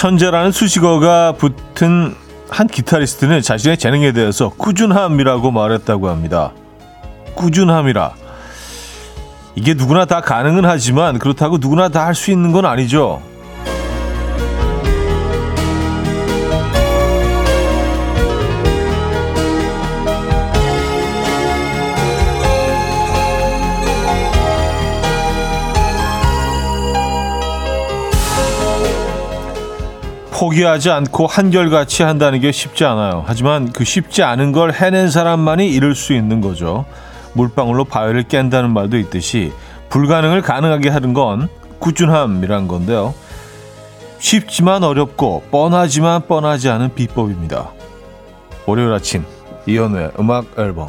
천재라는 수식어가 붙은 한 기타리스트는 자신의 재능에 대해서 꾸준함이라고 말했다고 합니다. 꾸준함이라. 이게 누구나 다 가능은 하지만 그렇다고 누구나 다 할 수 있는 건 아니죠. 포기하지 않고 한결같이 한다는 게 쉽지 않아요. 하지만 그 쉽지 않은 걸 해낸 사람만이 이룰 수 있는 거죠. 물방울로 바위를 깬다는 말도 있듯이 불가능을 가능하게 하는 건 꾸준함이란 건데요. 쉽지만 어렵고 뻔하지만 뻔하지 않은 비법입니다. 월요일 아침 이연우의 음악 앨범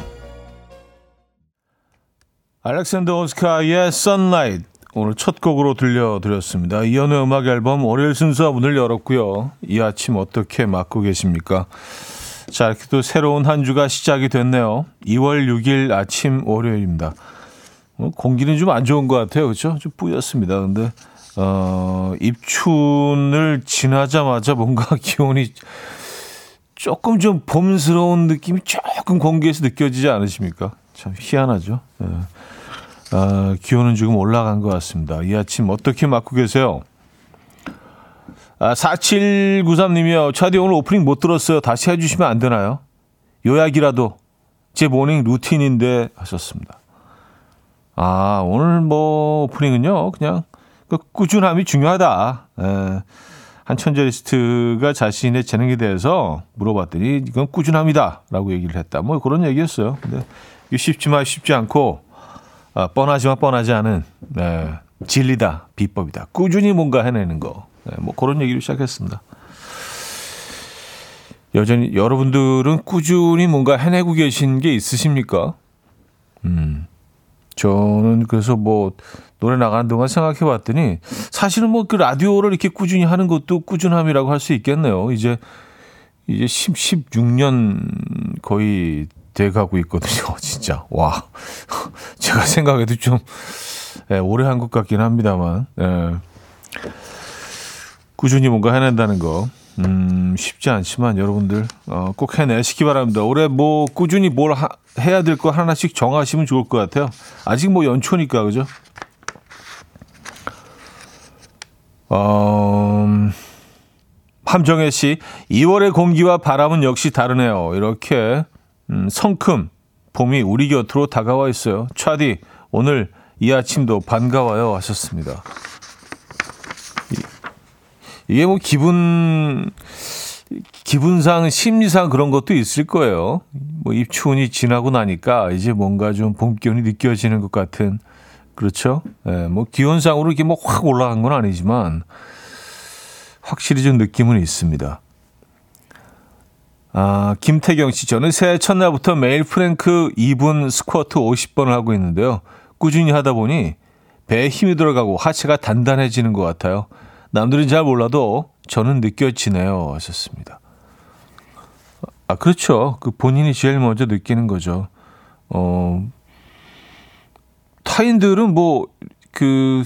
알렉산더 오스카의 Sunlight 오늘 첫 곡으로 들려드렸습니다. 이연의 음악 앨범 월요일 순서 문을 열었고요. 이 아침 어떻게 맞고 계십니까? 자, 이렇게 또 새로운 한 주가 시작이 됐네요. 2월 6일 아침 월요일입니다. 어, 공기는 좀 안 좋은 것 같아요. 그렇죠? 좀 뿌였습니다. 근데 어, 입춘을 지나자마자 뭔가 기온이 조금 좀 봄스러운 느낌이 조금 공기에서 느껴지지 않으십니까? 참 희한하죠. 네. 어, 기온은 지금 올라간 것 같습니다. 이 아침 어떻게 맞고 계세요? 아, 4793님이요. 차디 오늘 오프닝 못 들었어요. 다시 해주시면 안 되나요? 요약이라도 제 morning routine인데 하셨습니다. 아, 오늘 뭐 오프닝은요. 그냥 그 꾸준함이 중요하다. 에, 예. 한 첼리스트가 자신의 재능에 대해서 물어봤더니 이건 꾸준함이다 라고 얘기를 했다. 뭐 그런 얘기였어요. 근데 쉽지만 쉽지 않고 아, 뻔하지만 뻔하지 않은 네, 진리다, 비법이다. 꾸준히 뭔가 해내는 거. 네, 뭐 그런 얘기를 시작했습니다. 여전히 여러분들은 꾸준히 뭔가 해내고 계신 게 있으십니까? 음, 저는 그래서 뭐 노래 나가는 동안 생각해 봤더니 사실은 뭐 그 라디오를 이렇게 꾸준히 하는 것도 꾸준함이라고 할 수 있겠네요. 이제 이제 10, 16년 거의 돼가고 있거든요. 진짜 와 제가 생각해도 좀 예, 오래 한 것 같긴 합니다만 예. 꾸준히 뭔가 해낸다는 거 음, 쉽지 않지만 여러분들 어, 꼭 해내시기 바랍니다. 올해 뭐 꾸준히 뭘 하, 해야 될 거 하나씩 정하시면 좋을 것 같아요. 아직 뭐 연초니까 그죠? 어, 함정혜 씨, 2월의 공기와 바람은 역시 다르네요. 이렇게 음, 성큼 봄이 우리 곁으로 다가와 있어요. 차디 오늘 이 아침도 반가워요 하셨습니다. 이게 뭐 기분 기분상 심리상 그런 것도 있을 거예요. 뭐 입추운이 지나고 나니까 이제 뭔가 좀 봄 기운이 느껴지는 것 같은 그렇죠. 예, 뭐 기온상으로 이렇게 뭐 확 올라간 건 아니지만 확실히 좀 느낌은 있습니다. 아, 김태경 씨, 저는 새해 첫날부터 매일 프랭크 2분 스쿼트 50번을 하고 있는데요. 꾸준히 하다 보니 배에 힘이 들어가고 하체가 단단해지는 것 같아요. 남들은 잘 몰라도 저는 느껴지네요. 하셨습니다. 아, 그렇죠. 그 본인이 제일 먼저 느끼는 거죠. 어, 타인들은 뭐, 그,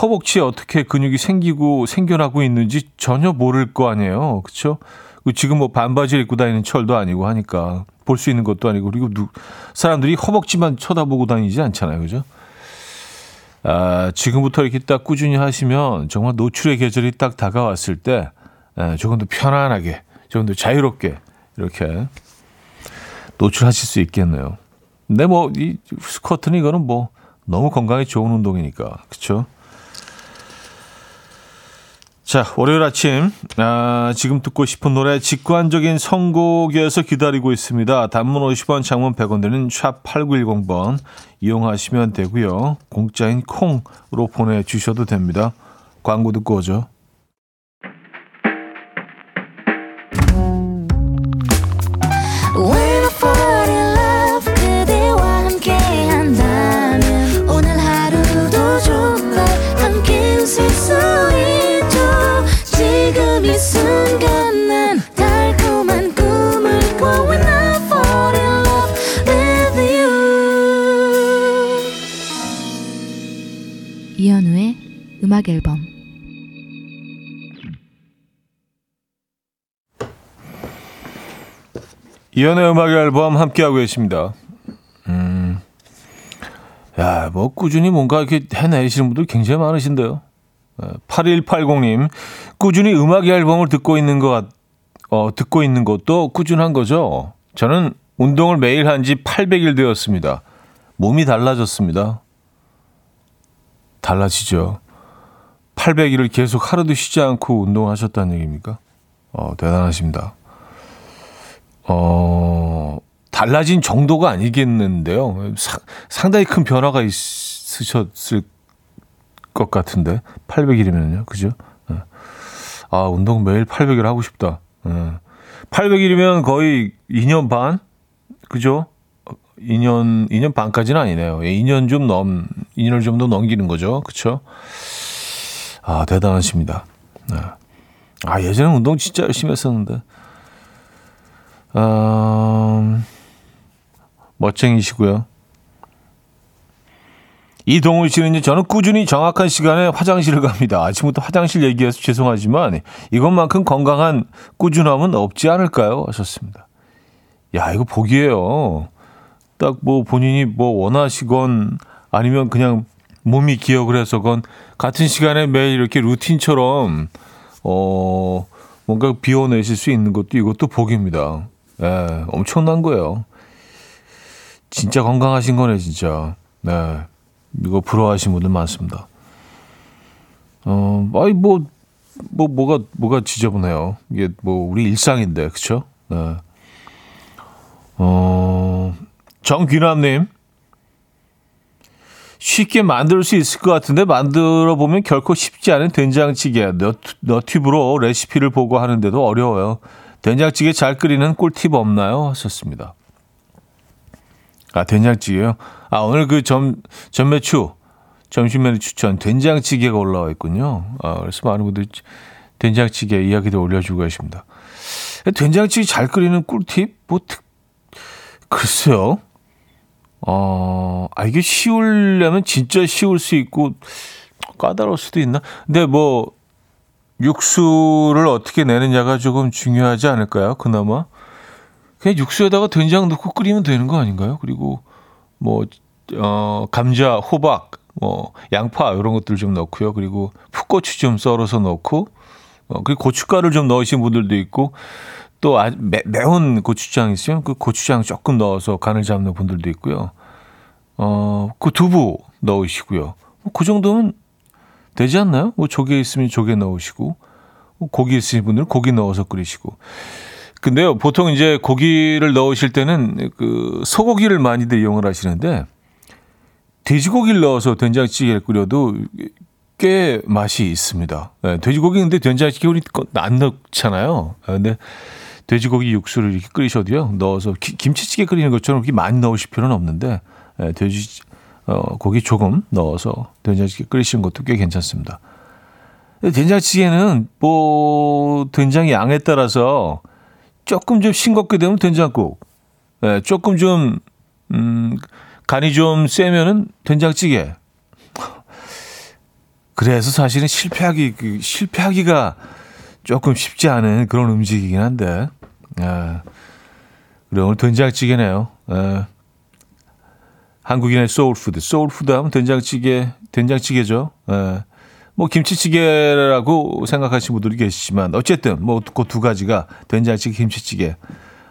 허벅지에 어떻게 근육이 생기고 생겨나고 있는지 전혀 모를 거 아니에요. 그렇죠? 그 지금 뭐 반바지를 입고 다니는 철도 아니고 하니까 볼 수 있는 것도 아니고 그리고 누, 사람들이 허벅지만 쳐다보고 다니지 않잖아요. 그죠? 아, 지금부터 이렇게 딱 꾸준히 하시면 정말 노출의 계절이 딱 다가왔을 때 에, 조금 더 편안하게, 조금 더 자유롭게 이렇게 노출하실 수 있겠네요. 근데 뭐 이 스쿼트는 이거는 뭐 너무 건강에 좋은 운동이니까 그렇죠? 자, 월요일 아침, 아, 지금 듣고 싶은 노래 직관적인 선곡에서 기다리고 있습니다. 단문 50원, 장문 100원 되는 샵 8910번 이용하시면 되고요. 공짜인 콩으로 보내주셔도 됩니다. 광고 듣고 오죠. 이연의 음악 앨범 함께하고 계십니다. 음, 야, 뭐, 꾸준히 뭔가 이렇게 해내시는 분들 굉장히 많으신데요. 8180님, 꾸준히 음악 앨범을 듣고 있는 것, 어, 듣고 있는 것도 꾸준한 거죠. 저는 운동을 매일 한 지 800일 되었습니다. 몸이 달라졌습니다. 달라지죠. 800일을 계속 하루도 쉬지 않고 운동하셨다는 얘기입니까? 어, 대단하십니다. 어, 달라진 정도가 아니겠는데요. 사, 상당히 큰 변화가 있으셨을 것 같은데. 800일이면요. 그죠? 네. 아, 운동 매일 800일 하고 싶다. 네. 800일이면 거의 2년 반? 그죠? 2년, 2년 반까지는 아니네요. 2년 좀 넘, 2년을 좀 더 넘기는 거죠. 그쵸? 아, 대단하십니다. 네. 아, 예전에 운동 진짜 열심히 했었는데. 음, 멋쟁이시고요. 이동훈 씨는요, 저는 꾸준히 정확한 시간에 화장실을 갑니다. 아침부터 화장실 얘기해서 죄송하지만 이것만큼 건강한 꾸준함은 없지 않을까요? 하셨습니다. 야, 이거 복이에요. 딱 뭐 본인이 뭐 원하시건 아니면 그냥 몸이 기억을 해서건 같은 시간에 매일 이렇게 루틴처럼 어 뭔가 비워내실 수 있는 것도 이것도 복입니다. 예, 엄청난 거예요. 진짜 건강하신 거네, 진짜. 네. 이거 부러워하시는 분들 많습니다. 어, 아이, 뭐, 뭐, 뭐가, 뭐가 지저분해요. 이게 뭐, 우리 일상인데, 그쵸? 네. 어, 정귀남님. 쉽게 만들 수 있을 것 같은데 만들어 보면 결코 쉽지 않은 된장찌개 너튜브로 레시피를 보고 하는데도 어려워요. 된장찌개 잘 끓이는 꿀팁 없나요? 하셨습니다. 아, 된장찌개요? 아, 오늘 그 점, 전매추, 점심 메뉴 추천, 된장찌개가 올라와 있군요. 아, 그래서 많은 분들이 된장찌개 이야기도 올려주고 계십니다. 된장찌개 잘 끓이는 꿀팁? 뭐, 특, 글쎄요. 어, 아, 이게 쉬우려면 진짜 쉬울 수 있고, 까다로울 수도 있나? 근데 뭐, 육수를 어떻게 내느냐가 조금 중요하지 않을까요? 그나마 그냥 육수에다가 된장 넣고 끓이면 되는 거 아닌가요? 그리고 뭐 어, 감자, 호박, 뭐 양파 이런 것들 좀 넣고요. 그리고 풋고추 좀 썰어서 넣고 어, 그리고 고춧가루를 좀 넣으신 분들도 있고 또 아, 매, 매운 고추장 있으면 그 고추장 조금 넣어서 간을 잡는 분들도 있고요. 어, 그 두부 넣으시고요. 뭐그 정도면 되지 않나요? 뭐 조개 있으면 조개 넣으시고 뭐 고기 있으신 분들은 고기 넣어서 끓이시고. 근데요, 보통 이제 고기를 넣으실 때는 그 소고기를 많이들 이용을 하시는데 돼지고기를 넣어서 된장찌개를 끓여도 꽤 맛이 있습니다. 네, 돼지고기 근데 된장찌개 우리 안 넣잖아요. 아, 근데 돼지고기 육수를 이렇게 끓이셔도요, 넣어서 기, 김치찌개 끓이는 것처럼 그렇게 많이 넣으실 필요는 없는데 네, 돼지 어, 고기 조금 넣어서 된장찌개 끓이시는 것도 꽤 괜찮습니다. 된장찌개는 뭐 된장 양에 따라서 조금 좀 싱겁게 되면 된장국, 네, 조금 좀 음, 간이 좀 세면은 된장찌개. 그래서 사실은 실패하기 그 실패하기가 조금 쉽지 않은 그런 음식이긴 한데, 예. 그래 오늘 된장찌개네요. 예. 한국인의 soul food. soul food 하면 된장찌개, 된장찌개죠. 예. 뭐 김치찌개라고 생각하시는 분들이 계시지만 어쨌든 뭐 그 두 가지가 된장찌개, 김치찌개.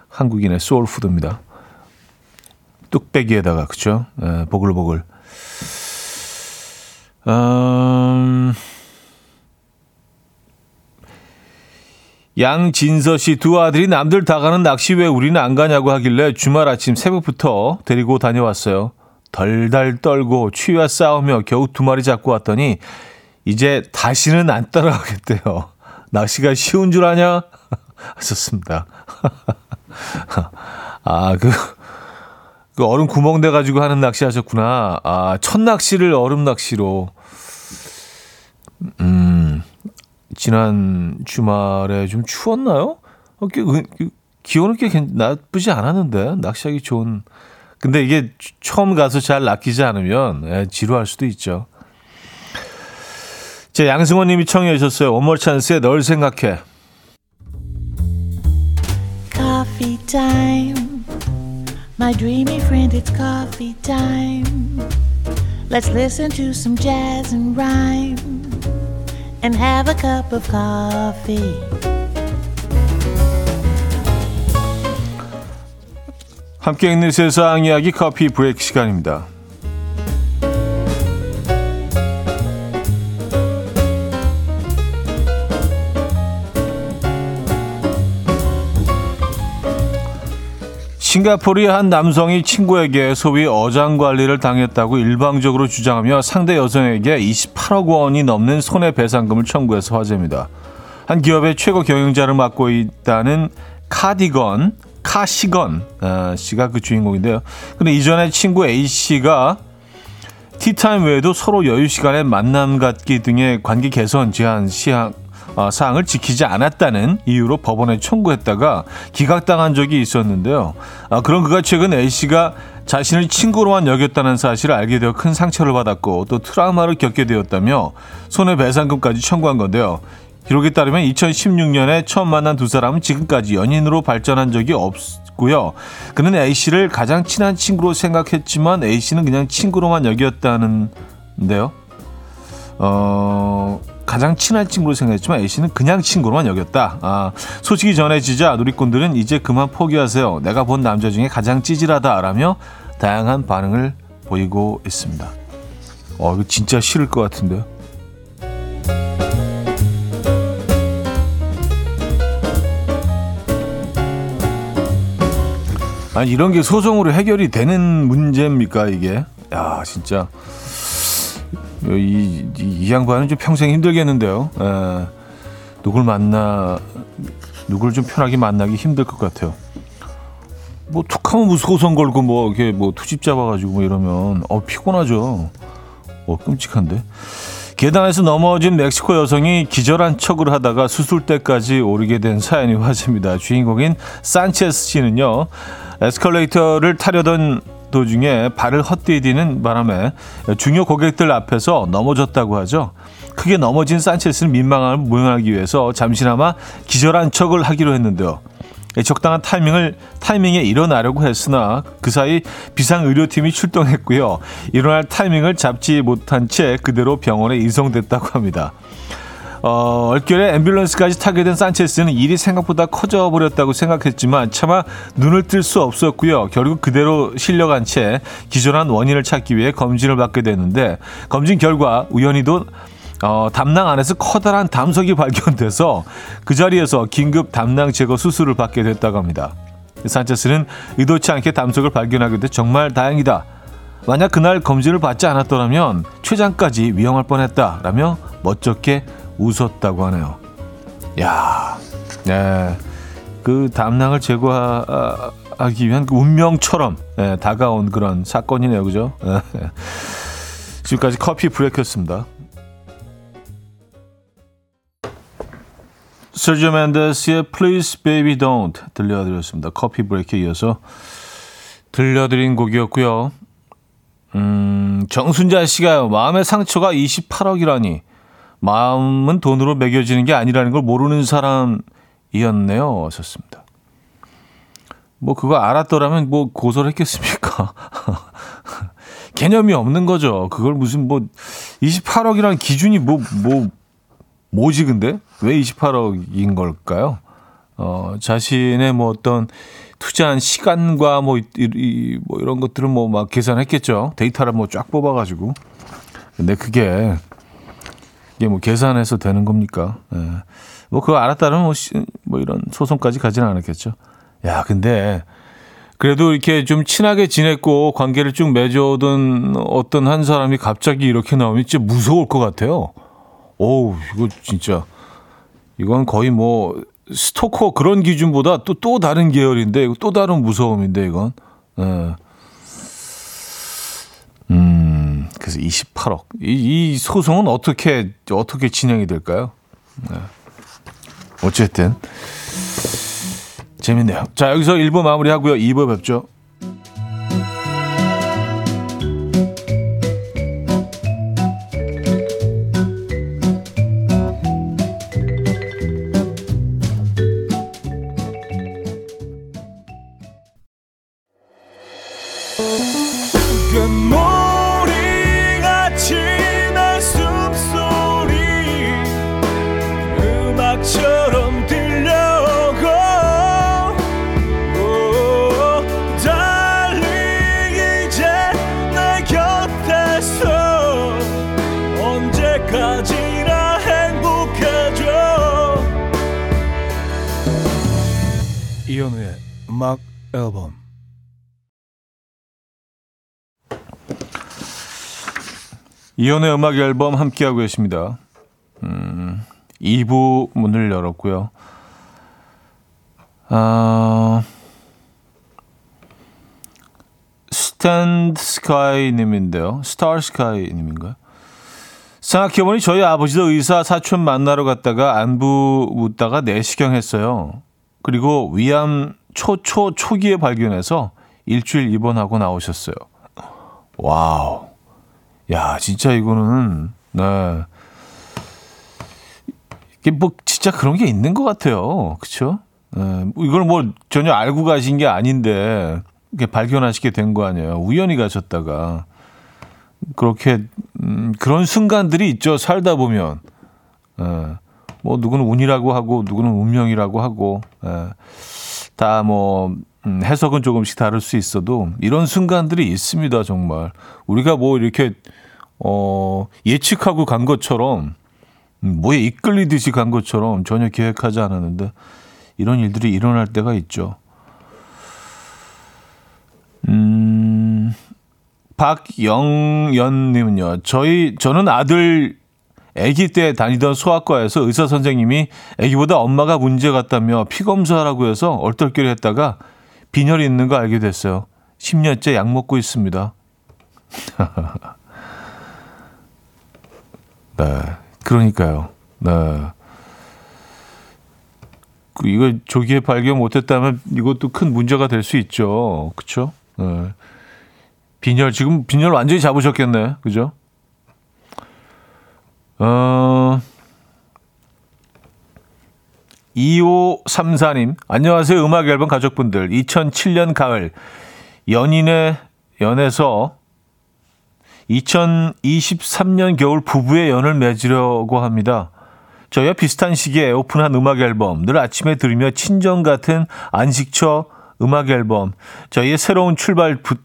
한국인의 소울푸드입니다. 뚝배기에다가 그죠? 예, 보글보글. 음, 양진서 씨 두 아들이 남들 다 가는 낚시 왜 우리는 안 가냐고 하길래 주말 아침 새벽부터 데리고 다녀왔어요. 덜덜 떨고 취와 싸우며 겨우 두 마리 잡고 왔더니 이제 다시는 안 따라가겠대요. 낚시가 쉬운 줄 아냐? 하셨습니다. 아, 그, 그 얼음 구멍 내가지고 하는 낚시 하셨구나. 아, 첫 낚시를 얼음 낚시로. 음, 지난 주말에 좀 추웠나요? 어, 꽤, 기온은 꽤 나쁘지 않았는데, 낚시하기 좋은 근데 이게 처음 가서 잘 낚이지 않으면 예, 지루할 수도 있죠. 자, 양승원 님이 청해 주셨어요. 원몰 찬스에 널 생각해. Coffee time. My dreamy friend, it's coffee time. Let's listen to some jazz and rhyme and have a cup of coffee. 함께 있는 세상 이야기 커피 브레이크 시간입니다. 싱가포르의 한 남성이 친구에게 소위 어장 관리를 당했다고 일방적으로 주장하며 상대 여성에게 28억 원이 넘는 손해배상금을 청구해서 화제입니다. 한 기업의 최고 경영자를 맡고 있다는 카디건, 카시건 아, 씨가 그 주인공인데요. 근데 이전에 친구 A 씨가 티타임 외에도 서로 여유 시간에 만남 갖기 등의 관계 개선 제한 시한 어, 사항을 지키지 않았다는 이유로 법원에 청구했다가 기각당한 적이 있었는데요. 아, 그런 그가 최근 A 씨가 자신을 친구로만 여겼다는 사실을 알게 되어 큰 상처를 받았고 또 트라우마를 겪게 되었다며 손해배상금까지 청구한 건데요. 기록에 따르면 2016년에 처음 만난 두 사람은 지금까지 연인으로 발전한 적이 없고요. 그는 A 씨를 가장 친한 친구로 생각했지만 A 씨는 그냥 친구로만 여겼다는데요. 어, 가장 친한 친구로 생각했지만 A씨는 그냥 친구로만 여겼다. 아, 소식이 전해지자 누리꾼들은 이제 그만 포기하세요. 내가 본 남자 중에 가장 찌질하다라며 다양한 반응을 보이고 있습니다. 어, 이거 진짜 싫을 것 같은데요. 아니 이런 게 소송으로 해결이 되는 문제입니까 이게? 야 진짜 이, 이, 이 양반은 좀 평생 힘들겠는데요. 에, 예. 누굴 만나, 누굴 좀 편하게 만나기 힘들 것 같아요. 뭐 툭하면 무소송 걸고 뭐 이렇게 뭐 투집 잡아가지고 뭐 이러면 어 피곤하죠. 어 끔찍한데. 계단에서 넘어진 멕시코 여성이 기절한 척을 하다가 수술대까지 오르게 된 사연이 화제입니다. 주인공인 산체스 씨는요, 에스컬레이터를 타려던 도중에 발을 헛디디는 바람에 중요 고객들 앞에서 넘어졌다고 하죠. 크게 넘어진 산체스는 민망함을 모면하기 위해서 잠시나마 기절한 척을 하기로 했는데요. 적당한 타이밍을 타이밍에 일어나려고 했으나 그 사이 비상 의료팀이 출동했고요. 일어날 타이밍을 잡지 못한 채 그대로 병원에 이송됐다고 합니다. 어, 얼결에 앰뷸런스까지 타게 된 산체스는 일이 생각보다 커져 버렸다고 생각했지만 차마 눈을 뜰 수 없었고요. 결국 그대로 실려간 채 기존한 원인을 찾기 위해 검진을 받게 되는데 검진 결과 우연히도 어, 담낭 안에서 커다란 담석이 발견돼서 그 자리에서 긴급 담낭 제거 수술을 받게 됐다고 합니다. 산체스는 의도치 않게 담석을 발견하게 돼 정말 다행이다. 만약 그날 검진을 받지 않았더라면 췌장까지 위험할 뻔했다라며 멋쩍게 웃었다고 하네요. 야, 네. 그 담낭을 제거하기 위한 그 운명처럼 네, 다가온 그런 사건이네요. 그죠? 네. 지금까지 커피 브레이크였습니다. 서지오 맨데스의 Please Baby Don't 들려드렸습니다. 커피 브레이크에 이어서 들려드린 곡이었고요. 음, 정순자 씨가요. 마음의 상처가 28억이라니. 마음은 돈으로 매겨지는 게 아니라는 걸 모르는 사람이었네요. 썼습니다. 뭐 그거 알았더라면 뭐 고소를 했겠습니까? 개념이 없는 거죠. 그걸 무슨 뭐 28억이라는 기준이 뭐, 뭐, 뭐지 근데? 왜 28억인 걸까요? 어, 자신의 뭐 어떤 투자한 시간과 뭐, 이, 이, 뭐 이런 것들은 뭐막 계산했겠죠. 데이터를 뭐 쫙 뽑아가지고. 근데 그게 이게 뭐 계산해서 되는 겁니까? 예. 뭐 그거 알았다면 뭐, 뭐 이런 소송까지 가지는 않았겠죠. 야, 근데 그래도 이렇게 좀 친하게 지냈고 관계를 쭉 맺어오던 어떤 한 사람이 갑자기 이렇게 나오면 진짜 무서울 것 같아요. 오우, 이거 진짜 이건 거의 뭐 스토커 그런 기준보다 또 또 다른 계열인데 또 다른 무서움인데 이건. 예. 음, 그래서 28억. 이, 이 소송은 어떻게, 어떻게 진행이 될까요? 네. 어쨌든. 재밌네요. 자, 여기서 1부 마무리 하고요. 2부 뵙죠. 이현우의 음악 앨범 함께하고 계십니다. 음, 2부 문을 열었고요. 아, 스탠드 스카이 님인데요. 스타 스카이 님인가요? 생각해보니 저희 아버지도 의사 사촌 만나러 갔다가 안부 묻다가 내시경 했어요. 그리고 위암 초초 초기에 발견해서 일주일 입원하고 나오셨어요. 와우. 야, 진짜 이거는, 네. 이게 뭐, 진짜 그런 게 있는 것 같아요. 그쵸? 네. 이걸 뭐 전혀 알고 가신 게 아닌데, 이렇게 발견하시게 된 거 아니에요. 우연히 가셨다가. 그렇게, 음, 그런 순간들이 있죠. 살다 보면. 예. 뭐, 누구는 운이라고 하고, 누구는 운명이라고 하고, 예. 다 뭐, 음, 해석은 조금씩 다를 수 있어도 이런 순간들이 있습니다, 정말. 우리가 뭐 이렇게, 어, 예측하고 간 것처럼, 음, 뭐에 이끌리듯이 간 것처럼 전혀 계획하지 않았는데 이런 일들이 일어날 때가 있죠. 음, 박영연님은요, 저희, 저는 아들 아기 때 다니던 소아과에서 의사 선생님이 아기보다 엄마가 문제 같다며 피 검사하라고 해서 얼떨결에 했다가 빈혈이 있는 거 알게 됐어요. 10년째 약 먹고 있습니다. 네, 그러니까요. 네. 그 이거 조기에 발견 못했다면 이것도 큰 문제가 될 수 있죠. 그렇죠? 네. 빈혈 지금 빈혈 완전히 잡으셨겠네, 그죠? 어. 2534님, 안녕하세요. 음악 앨범 가족분들. 2007년 가을, 연인의 연에서 2023년 겨울 부부의 연을 맺으려고 합니다. 저희와 비슷한 시기에 오픈한 음악 앨범, 늘 아침에 들으며 친정 같은 안식처 음악 앨범, 저희의 새로운 출발 부,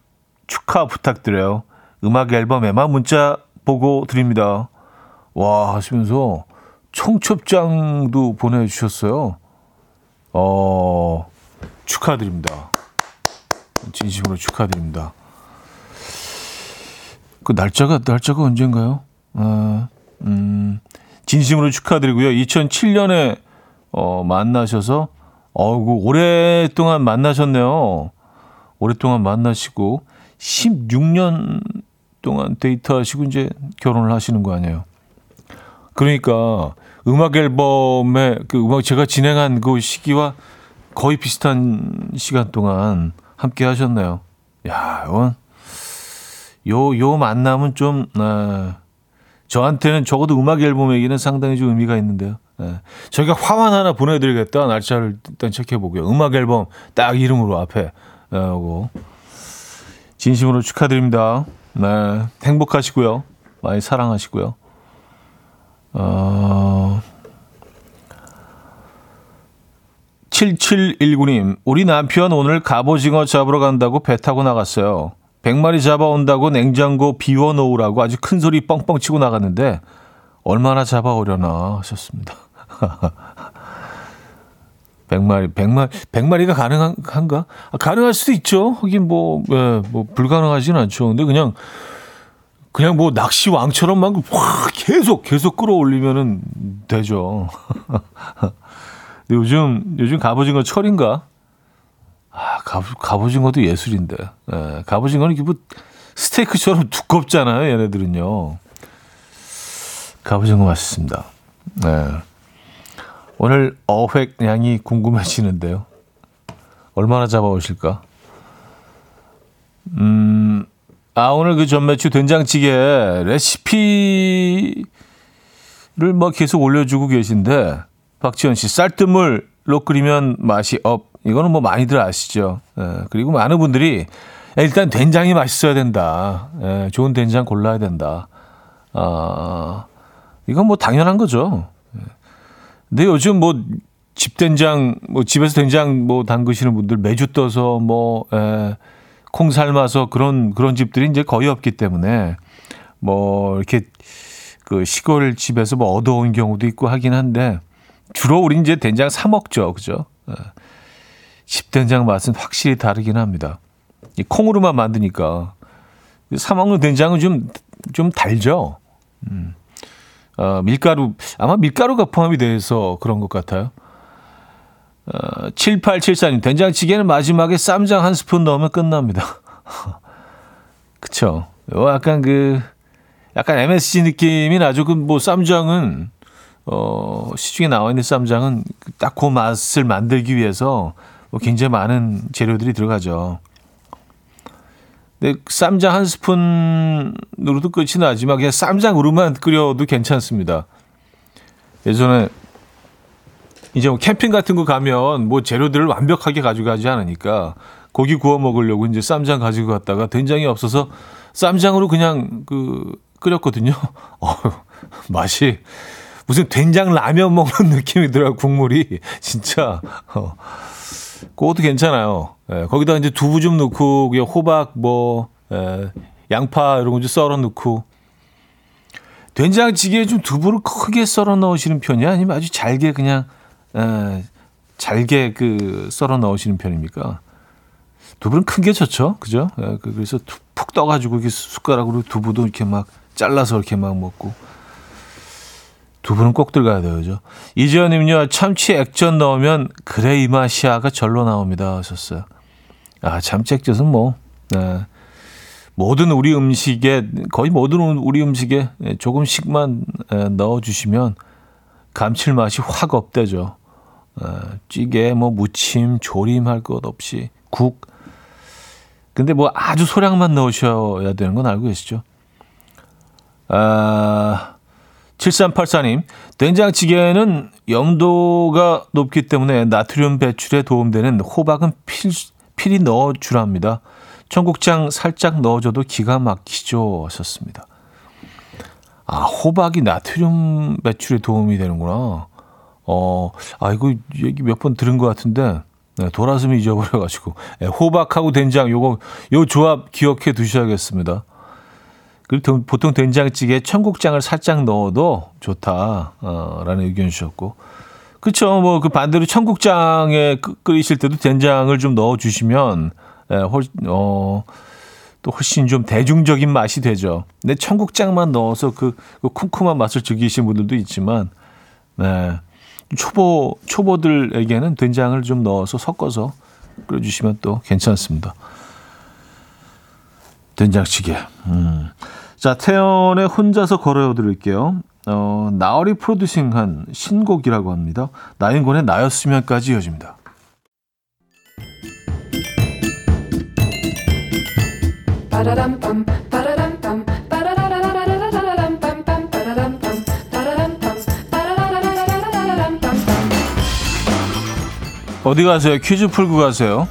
축하 부탁드려요. 음악 앨범에만 문자 보고 드립니다. 와, 하시면서 청첩장도 보내주셨어요. 어, 축하드립니다. 진심으로 축하드립니다. 그 날짜가, 날짜가 언젠가요? 아, 음, 진심으로 축하드리고요. 2007년에, 어, 만나셔서, 어우, 오랫동안 만나셨네요. 오랫동안 만나시고, 16년 동안 데이트하시고, 이제 결혼을 하시는 거 아니에요? 그러니까 음악 앨범의 그 음악 제가 진행한 그 시기와 거의 비슷한 시간 동안 함께 하셨네요. 야, 이건 요, 요 만남은 좀, 아, 저한테는 적어도 음악 앨범에게는 상당히 좀 의미가 있는데요. 예. 저희가 화환 하나 보내드리겠다. 날짜를 일단 체크해보고요. 음악 앨범 딱 이름으로 앞에 하고 진심으로 축하드립니다. 네, 행복하시고요. 많이 사랑하시고요. 어... 7719님, 우리 남편 오늘 갑오징어 잡으러 간다고 배 타고 나갔어요. 100마리 잡아온다고 냉장고 비워놓으라고 아주 큰 소리 뻥뻥 치고 나갔는데, 얼마나 잡아오려나 하셨습니다. 100마리, 100마리, 100마리가 가능한가? 아, 가능할 수도 있죠. 하긴 뭐, 예, 뭐, 불가능하진 않죠. 근데 그냥, 그냥 뭐 낚시 왕처럼 막 확 계속 계속 끌어올리면은 되죠. 근데 요즘 요즘 갑오징어 철인가? 아 갑, 갑오징어도 예술인데. 예, 갑오징어는 이게 뭐 스테이크처럼 두껍잖아요. 얘네들은요. 갑오징어 맛있습니다. 네. 오늘 어획 양이 궁금해지는데요. 얼마나 잡아오실까? 음. 아, 오늘 그 점메추 된장찌개 레시피를 뭐 계속 올려주고 계신데, 박지현 씨, 쌀뜨물로 끓이면 맛이 up. 이거는 뭐 많이들 아시죠? 예, 그리고 많은 분들이 일단 된장이 맛있어야 된다. 예, 좋은 된장 골라야 된다. 아, 이건 뭐 당연한 거죠. 예. 근데 요즘 뭐 집된장, 뭐 집에서 된장 뭐 담그시는 분들 매주 떠서 뭐, 예, 콩 삶아서 그런 그런 집들이 이제 거의 없기 때문에 뭐 이렇게 그 시골 집에서 뭐 얻어온 경우도 있고 하긴 한데 주로 우리 이제 된장 사 먹죠, 그죠? 집 된장 맛은 확실히 다르긴 합니다. 이 콩으로만 만드니까 사 먹는 된장은 좀 좀 달죠. 음. 어, 밀가루 아마 밀가루가 포함이 돼서 그런 것 같아요. 어, 7874님 된장찌개는 마지막에 쌈장 한 스푼 넣으면 끝납니다. 그쵸? 요 약간 그 약간 MSG 느낌이 나죠. 그 뭐 쌈장은 어, 시중에 나와 있는 쌈장은 딱 그 맛을 만들기 위해서 뭐 굉장히 많은 재료들이 들어가죠. 근데 쌈장 한 스푼으로도 끝이 나지만 그냥 쌈장으로만 끓여도 괜찮습니다. 예전에 이제 뭐 캠핑 같은 거 가면 뭐 재료들을 완벽하게 가져가지 않으니까 고기 구워 먹으려고 이제 쌈장 가지고 갔다가 된장이 없어서 쌈장으로 그냥 그 끓였거든요. 어, 맛이 무슨 된장 라면 먹는 느낌이더라고 국물이 진짜 어. 그것도 괜찮아요. 예, 거기다 이제 두부 좀 넣고 그냥 호박 뭐 예, 양파 이런 거 좀 썰어 넣고 된장찌개에 좀 두부를 크게 썰어 넣으시는 편이야 아니면 아주 잘게 그냥 에, 잘게 그 썰어 넣으시는 편입니까? 두부는 큰 게 좋죠, 그죠? 에, 그- 그래서 툭- 푹 떠가지고 이렇게 숟가락으로 두부도 이렇게 막 잘라서 이렇게 막 먹고 두부는 꼭 들어가야 돼요, 그죠? 이지연님요 참치 액젓 넣으면 그래 이 맛이야가 절로 나옵니다 하셨어요. 아 참치 액젓은 뭐 네. 모든 우리 음식에 거의 모든 우리 음식에 조금씩만 에, 넣어주시면 감칠맛이 확 업되죠. 에, 찌개, 뭐 무침, 조림 할 것 없이 국. 근데 뭐 아주 소량만 넣으셔야 되는 건 알고 계시죠? 아, 7384님, 된장찌개는 염도가 높기 때문에 나트륨 배출에 도움되는 호박은 필, 필히 넣어주랍니다. 청국장 살짝 넣어줘도 기가 막히죠. 하셨습니다. 아, 호박이 나트륨 배출에 도움이 되는구나. 어, 아, 이거 얘기 몇 번 들은 것 같은데, 네, 돌아서면 잊어버려가지고. 네, 호박하고 된장, 요거, 요 조합 기억해 두셔야겠습니다. 그리고 보통 된장찌개에 청국장을 살짝 넣어도 좋다, 어, 라는 의견 주셨고. 그쵸. 뭐, 그 반대로 청국장에 끓- 끓이실 때도 된장을 좀 넣어주시면, 예, 훨, 어, 또 훨씬 좀 대중적인 맛이 되죠. 근데 청국장만 넣어서 그, 그 쿰쿰한 맛을 즐기시는 분들도 있지만, 네. 초보, 초보들에게는 된장을 좀 넣어서 섞어서 끓여주시면 또 괜찮습니다. 된장찌개. 음. 자, 태연의 혼자서 걸어요 드릴게요. 어, 나얼이 프로듀싱한 신곡이라고 합니다. 나인권의 나였으면까지 이어집니다. 어디 가세요? 퀴즈 풀고 가세요.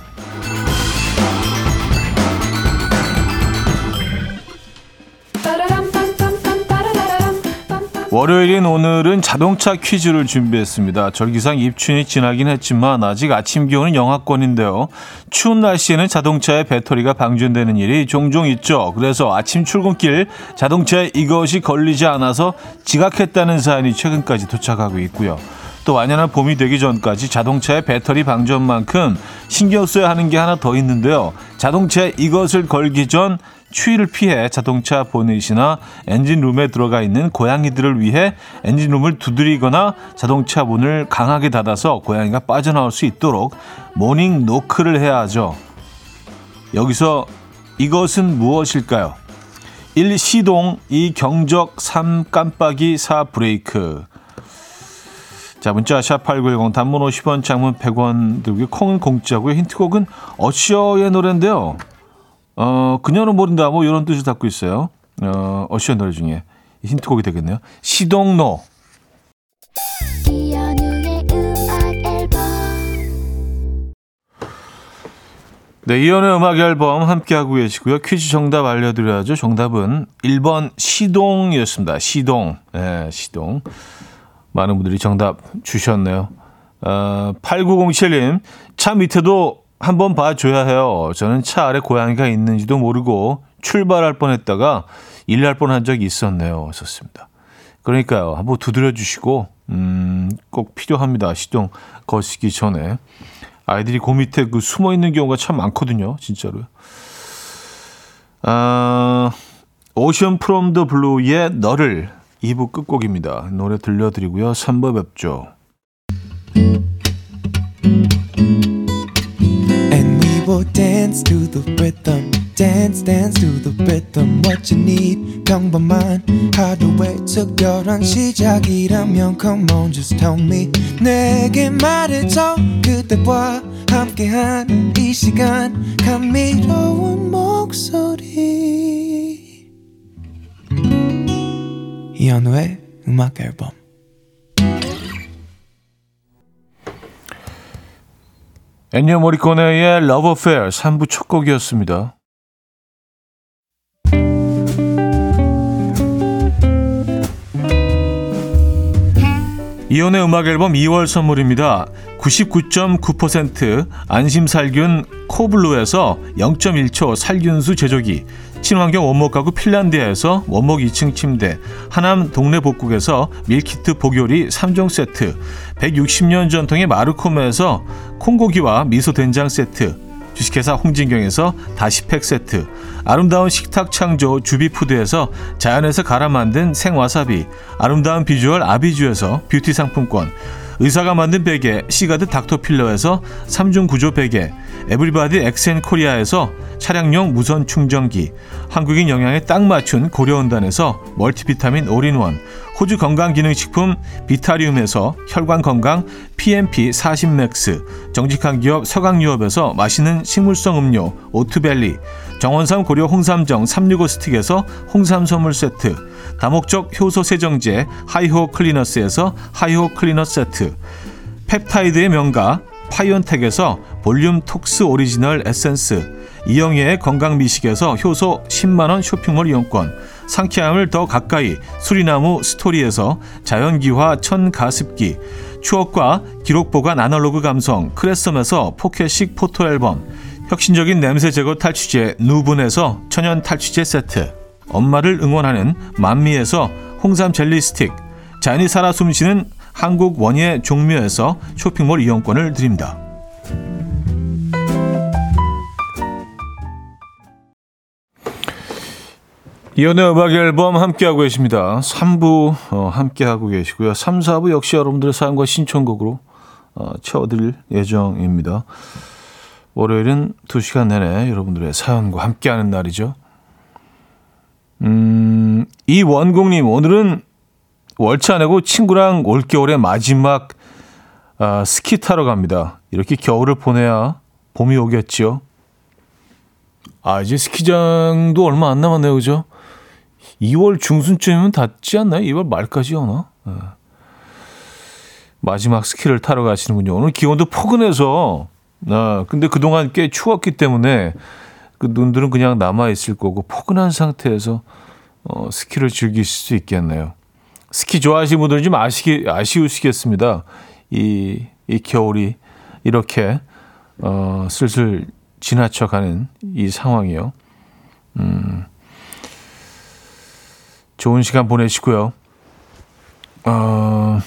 월요일인 오늘은 자동차 퀴즈를 준비했습니다. 절기상 입춘이 지나긴 했지만 아직 아침 기온은 영하권인데요. 추운 날씨에는 자동차의 배터리가 방전되는 일이 종종 있죠. 그래서 아침 출근길 자동차에 이것이 걸리지 않아서 지각했다는 사연이 최근까지 도착하고 있고요. 또 완연한 봄이 되기 전까지 자동차의 배터리 방전만큼 신경 써야 하는 게 하나 더 있는데요. 자동차에 이것을 걸기 전 추위를 피해 자동차 보넷이나 엔진룸에 들어가 있는 고양이들을 위해 엔진룸을 두드리거나 자동차 문을 강하게 닫아서 고양이가 빠져나올 수 있도록 morning 노크를 해야 하죠. 여기서 이것은 무엇일까요? 1. 시동 2. 경적 3. 깜빡이 4. 브레이크 자 문자 샵8910 단문 50원 장문 100원 들고 콩은 공짜고요 힌트곡은 어시어의 노래인데요 어 그녀는 모른다 뭐 이런 뜻을 담고 있어요 어 어시어 노래 중에 힌트곡이 되겠네요 앨범 네, 이연의 음악 앨범 함께하고 계시고요. 퀴즈 정답 알려드려야죠. 정답은 1번 시동이었습니다. 시동. 네, 시동. 많은 분들이 정답 주셨네요. 어, 8907님, 차 밑에도 한번 봐줘야 해요. 저는 차 아래 고양이가 있는지도 모르고 출발할 뻔 했다가 일날 뻔한 적이 있었네요. 썼습니다. 그러니까요. 한번 두드려 주시고, 음, 꼭 필요합니다. 시동 거시기 전에. 아이들이 그 밑에 그 숨어 있는 경우가 참 많거든요. 진짜로. 아, 오션 프롬 더 블루의 너를 2부 끝곡입니다. 노래 들려드리고요. 3부 뵙죠. Will dance to the rhythm. Dance, dance to the rhythm. What you need, 평범한 하루의 특별한 시작이라면 Come on, just tell me. 내게 말해줘. 그대와 함께한 이 시간. 감미로운 목소리. 이현우의 음악 앨범. 애니어 모리코네의 Love Affair 3부 첫 곡이었습니다. 이혼의 음악 앨범 2월 선물입니다. 99.9% 안심살균 코블루에서 0.1초 살균수 제조기, 친환경 원목 가구 핀란드에서 원목 2층 침대, 하남 동네 복국에서 밀키트 복요리 3종 세트, 160년 전통의 마르코메에서 콩고기와 미소 된장 세트, 주식회사 홍진경에서 다시팩 세트, 아름다운 식탁 창조 주비푸드에서 자연에서 갈아 만든 생와사비, 아름다운 비주얼 아비주에서 뷰티 상품권, 의사가 만든 베개 시가드 닥터필러에서 3중 구조 베개, 에브리바디 엑센코리아에서 차량용 무선 충전기, 한국인 영양에 딱 맞춘 고려은단에서 멀티비타민 올인원, 호주 건강기능식품 비타리움에서 혈관건강 PMP 40맥스, 정직한 기업 서강유업에서 맛있는 식물성 음료 오트벨리, 정원삼 고려 홍삼정 365 스틱에서 홍삼 선물 세트, 다목적 효소 세정제 하이호 클리너스에서 하이호 클리너 세트, 펩타이드의 명가 파이온텍에서 볼륨 톡스 오리지널 에센스, 이영애의 건강미식에서 효소 10만원 쇼핑몰 이용권, 상쾌함을 더 가까이 수리나무 스토리에서 자연기화 천가습기, 추억과 기록 보관 아날로그 감성 크레썸에서 포켓식 포토앨범, 혁신적인 냄새 제거 탈취제 누분에서 천연 탈취제 세트, 엄마를 응원하는 만미에서 홍삼 젤리 스틱, 자연이 살아 숨쉬는 한국 원예 종묘에서 쇼핑몰 이용권을 드립니다. 이연의 음악 앨범 함께하고 계십니다. 3부 어, 함께하고 계시고요. 3, 4부 역시 여러분들의 사연과 신청곡으로 어, 채워드릴 예정입니다. 월요일은 2시간 내내 여러분들의 사연과 함께하는 날이죠. 음, 이원공님, 오늘은 월차 내고 친구랑 올겨울의 마지막 아, 스키 타러 갑니다. 이렇게 겨울을 보내야 봄이 오겠죠. 아, 이제 스키장도 얼마 안 남았네요, 그죠? 2월 중순쯤이면 닫지 않나요? 2월 말까지 오나? 네. 마지막 스키를 타러 가시는군요. 오늘 기온도 포근해서, 아, 근데 그동안 꽤 추웠기 때문에 그 눈들은 그냥 남아 있을 거고, 포근한 상태에서 어, 스키를 즐기실 수 있겠네요. 스키 좋아하시는 분들은 좀 아시기, 아쉬우시겠습니다. 이, 이 겨울이 이렇게, 어, 슬슬 지나쳐 가는 이 상황이요. 음, 좋은 시간 보내시고요. 어,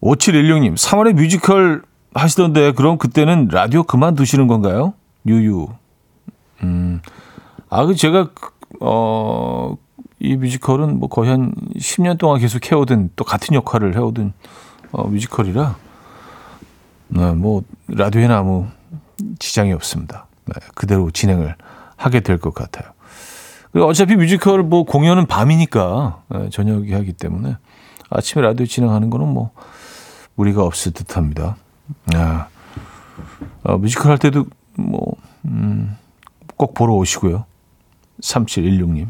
5716님, 3월에 뮤지컬 하시던데, 그럼 그때는 라디오 그만두시는 건가요? 유유. 음, 아, 그 제가, 어, 이 뮤지컬은 뭐 거의 한 10년 동안 계속 해오던, 또 같은 역할을 해오던, 어, 뮤지컬이라, 네, 뭐, 라디오에는 아무 지장이 없습니다. 네, 그대로 진행을 하게 될 것 같아요. 그리고 어차피 뮤지컬 뭐 공연은 밤이니까 네, 저녁에 하기 때문에 아침에 라디오 진행하는 거는 뭐 무리가 없을 듯합니다. 아, 어, 뮤지컬 할 때도 뭐 음, 꼭 보러 오시고요. 3716님.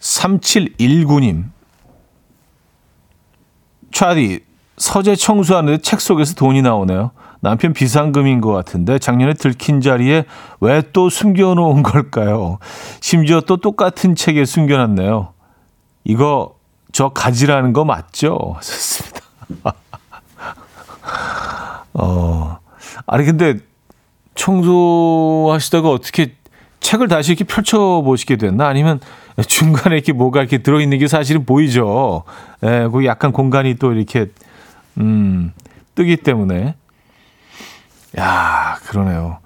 3719님. 차디, 서재 청소하는데 책 속에서 돈이 나오네요. 남편 비상금인 것 같은데 작년에 들킨 자리에 왜 또 숨겨놓은 걸까요? 심지어 또 똑같은 책에 숨겨놨네요. 이거 저 가지라는 거 맞죠? 좋습니다. 어, 아니 근데 청소하시다가 어떻게 책을 다시 이렇게 펼쳐보시게 됐나? 아니면 중간에 이렇게 뭐가 이렇게 들어있는 게 사실은 보이죠? 예, 거기 약간 공간이 또 이렇게 음, 뜨기 때문에. 야, 그러네요.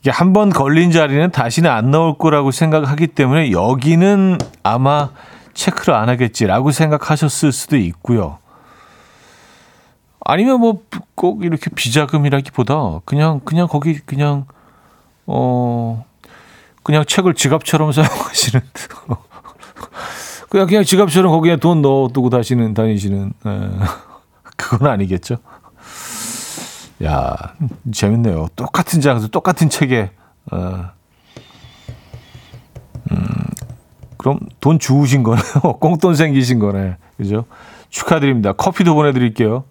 이게 한 번 걸린 자리는 다시는 안 나올 거라고 생각하기 때문에 여기는 아마 체크를 안 하겠지라고 생각하셨을 수도 있고요. 아니면 뭐 꼭 이렇게 비자금이라기보다 그냥 그냥 거기 그냥 어 그냥 책을 지갑처럼 사용하시는 그냥 그냥 지갑처럼 거기에 돈 넣어두고 다시는 다니시는 에, 그건 아니겠죠. 야 재밌네요. 똑같은 장소 똑같은 책에 어. 음, 그럼 돈 주우신 거네요. 꽁돈 생기신 거네. 그죠? 축하드립니다. 커피도 보내드릴게요.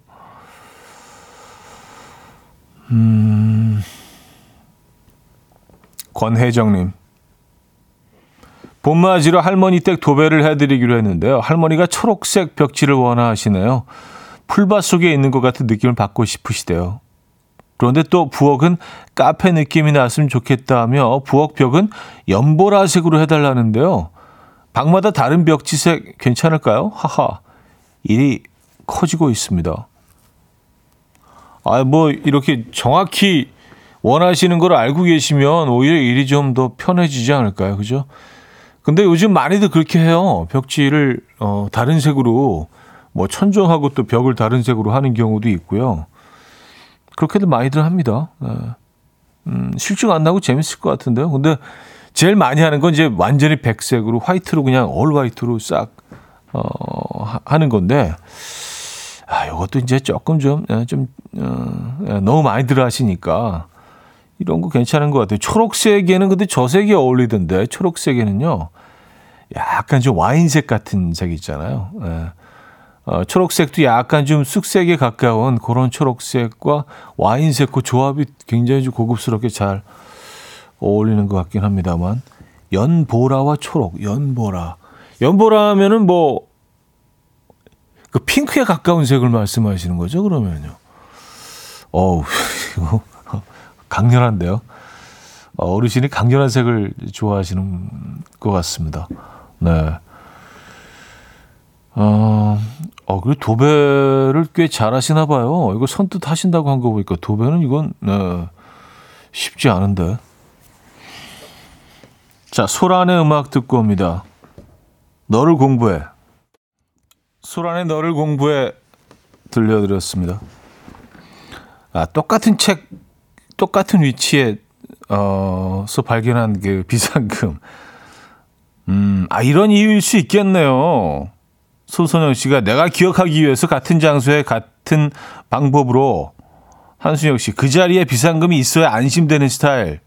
음, 권혜정님. 봄맞이로 할머니 댁 도배를 해드리기로 했는데요. 할머니가 초록색 벽지를 원하시네요. 풀밭 속에 있는 것 같은 느낌을 받고 싶으시대요. 그런데 또 부엌은 카페 느낌이 났으면 좋겠다 하며 부엌 벽은 연보라색으로 해달라는데요. 방마다 다른 벽지색 괜찮을까요? 하하. 일이 커지고 있습니다. 아, 뭐, 이렇게 정확히 원하시는 걸 알고 계시면 오히려 일이 좀 더 편해지지 않을까요? 그죠? 근데 요즘 많이들 그렇게 해요. 벽지를, 어, 다른 색으로, 뭐, 천정하고 또 벽을 다른 색으로 하는 경우도 있고요. 그렇게들 많이들 합니다. 네. 음, 실증 안 나고 재밌을 것 같은데요. 근데 제일 많이 하는 건 이제 완전히 백색으로 화이트로 그냥 올 화이트로 싹, 어, 하- 하는 건데, 아, 요것도 이제 조금 좀, 예, 좀, 어, 예, 너무 많이 들어 하시니까, 이런 거 괜찮은 것 같아요. 초록색에는 근데 저 색이 어울리던데, 초록색에는요, 약간 좀 와인색 같은 색 있잖아요. 예. 어, 초록색도 약간 좀 쑥색에 가까운 그런 초록색과 와인색 그 조합이 굉장히 좀 고급스럽게 잘 어울리는 것 같긴 합니다만. 연보라와 초록, 연보라. 연보라 하면은 뭐, 그 핑크에 가까운 색을 말씀하시는 거죠, 그러면요. 어우, 이거 강렬한데요. 어, 어르신이 강렬한 색을 좋아하시는 것 같습니다. 네. 어, 어, 그리고 도배를 꽤 잘하시나 봐요. 이거 선뜻 하신다고 한 거 보니까 도배는 이건 네, 쉽지 않은데. 자, 소란의 음악 듣고 옵니다. 너를 공부해. 소란의 너를 공부해 들려드렸습니다. 아, 똑같은 책, 똑같은 위치에, 어,서 발견한 그 비상금. 음, 아, 이런 이유일 수 있겠네요. 소선영 씨가 내가 기억하기 위해서 같은 장소에 같은 방법으로 한순혁 씨 그 자리에 비상금이 있어야 안심되는 스타일.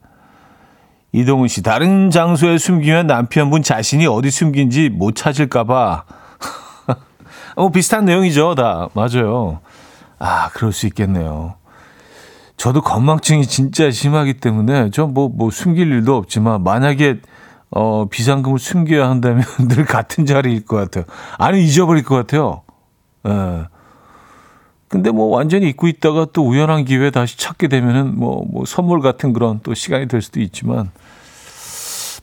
이동훈 씨 다른 장소에 숨기면 남편분 자신이 어디 숨긴지 못 찾을까봐. 어 비슷한 내용이죠, 다 맞아요. 아 그럴 수 있겠네요. 저도 건망증이 진짜 심하기 때문에 저 뭐 뭐 숨길 일도 없지만 만약에 어, 비상금을 숨겨야 한다면 늘 같은 자리일 것 같아요. 아니, 잊어버릴 것 같아요. 예. 근데 뭐 완전히 잊고 있다가 또 우연한 기회에 다시 찾게 되면은 뭐, 뭐 선물 같은 그런 또 시간이 될 수도 있지만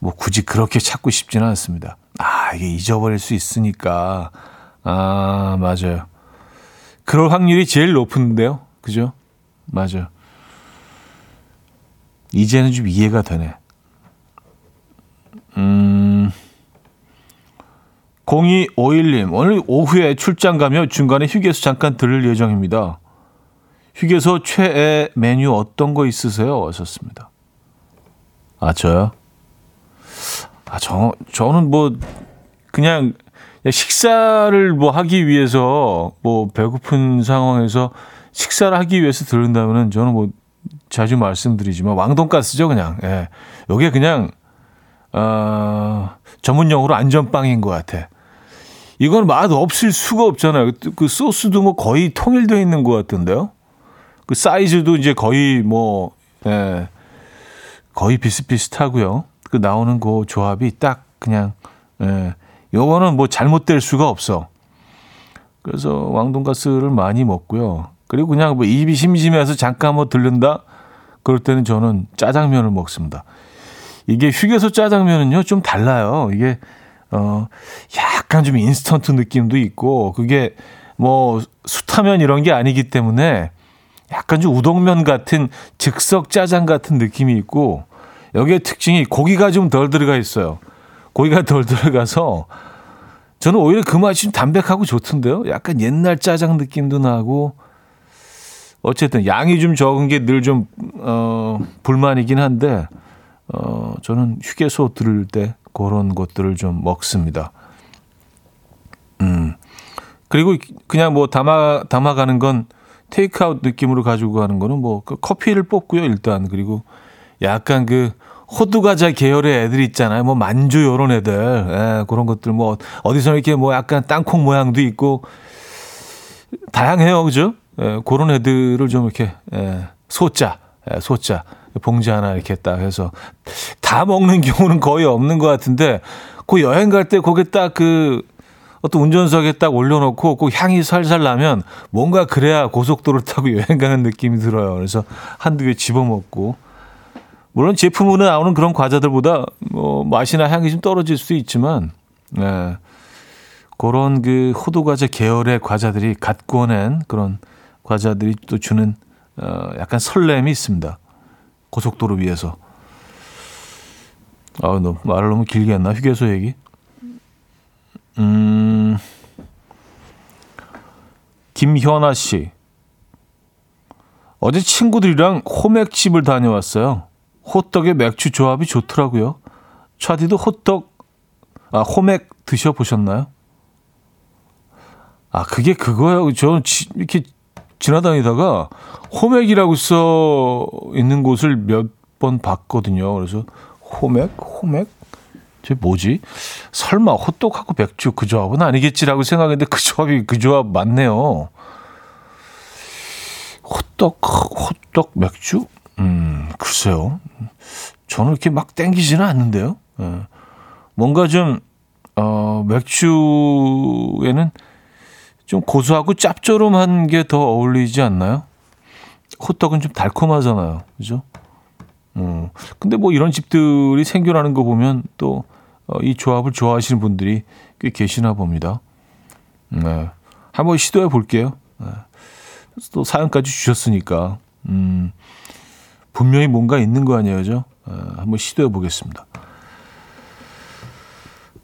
뭐 굳이 그렇게 찾고 싶지는 않습니다. 아, 이게 잊어버릴 수 있으니까. 아, 맞아요. 그럴 확률이 제일 높은데요. 그죠? 맞아요. 이제는 좀 이해가 되네. 음, 0251님, 오늘 오후에 출장 가며 중간에 휴게소 잠깐 들을 예정입니다. 휴게소 최애 메뉴 어떤 거 있으세요? 하셨습니다. 아, 저요? 아, 저, 저는 뭐, 그냥 식사를 뭐 하기 위해서, 뭐, 배고픈 상황에서 식사를 하기 위해서 들은다면은 저는 뭐, 자주 말씀드리지만, 왕돈가스죠, 그냥. 예. 요게 그냥, 어, 전문 용어로 안전빵인 것 같아. 이건 맛 없을 수가 없잖아요. 그 소스도 뭐 거의 통일되어 있는 것 같던데요. 그 사이즈도 이제 거의 뭐, 예, 거의 비슷비슷하고요. 그 나오는 그 조합이 딱 그냥, 예, 요거는 뭐 잘못될 수가 없어. 그래서 왕돈가스를 많이 먹고요. 그리고 그냥 뭐 입이 심심해서 잠깐 뭐 들른다? 그럴 때는 저는 짜장면을 먹습니다. 이게 휴게소 짜장면은요 좀 달라요. 이게 어 약간 좀 인스턴트 느낌도 있고 그게 뭐 숯하면 이런 게 아니기 때문에 약간 좀 우동면 같은 즉석 짜장 같은 느낌이 있고 여기에 특징이 고기가 좀 덜 들어가 있어요. 고기가 덜 들어가서 저는 오히려 그 맛이 좀 담백하고 좋던데요. 약간 옛날 짜장 느낌도 나고 어쨌든 양이 좀 적은 게 늘 좀 어, 불만이긴 한데 어, 저는 휴게소 들을 때 그런 것들을 좀 먹습니다. 음. 그리고 그냥 뭐 담아 담아가는 건 테이크아웃 느낌으로 가지고 가는 거는 뭐그 커피를 뽑고요 일단 그리고 약간 그 호두 과자 계열의 애들 있잖아요. 뭐 만주 요런 애들. 예, 그런 것들 뭐 어디서 이렇게 뭐 약간 땅콩 모양도 있고 다양해요. 그죠? 예, 그런 애들을 좀 이렇게 예, 소자 예, 소자 봉지 하나 이렇게 딱 해서 다 먹는 경우는 거의 없는 것 같은데 그 여행 갈 때 거기 딱 그 어떤 운전석에 딱 올려놓고 그 향이 살살 나면 뭔가 그래야 고속도로 타고 여행 가는 느낌이 들어요. 그래서 한두 개 집어먹고 물론 제품으로 나오는 그런 과자들보다 뭐 맛이나 향이 좀 떨어질 수도 있지만 예, 그런 그 호두 과자 계열의 과자들이 갓 구워낸 그런 과자들이 또 주는 어, 약간 설렘이 있습니다. 고속도로 위에서. 아, 너 말을 너무 길게 했나? 휴게소 얘기? 음, 김현아 씨. 어제 친구들이랑 호맥집을 다녀왔어요. 호떡에 맥주 조합이 좋더라고요. 차디도 호떡, 아, 호맥 드셔보셨나요? 아, 그게 그거예요. 저는 지- 이렇게 지나다니다가 호맥이라고 써 있는 곳을 몇 번 봤거든요. 그래서 호맥? 호맥? 저 뭐지? 설마 호떡하고 맥주 그 조합은 아니겠지라고 생각했는데 그 조합이 그 조합 맞네요. 호떡, 호떡 맥주? 음, 글쎄요. 저는 이렇게 막 땡기지는 않는데요. 예. 뭔가 좀, 어, 맥주에는 좀 고소하고 짭조름한 게 더 어울리지 않나요? 호떡은 좀 달콤하잖아요. 그죠? 음. 근데 뭐 이런 집들이 생겨나는 거 보면 또 이 조합을 좋아하시는 분들이 꽤 계시나 봅니다. 네. 한번 시도해 볼게요. 네. 또 사연까지 주셨으니까. 음. 분명히 뭔가 있는 거 아니에요, 죠? 네. 한번 시도해 보겠습니다.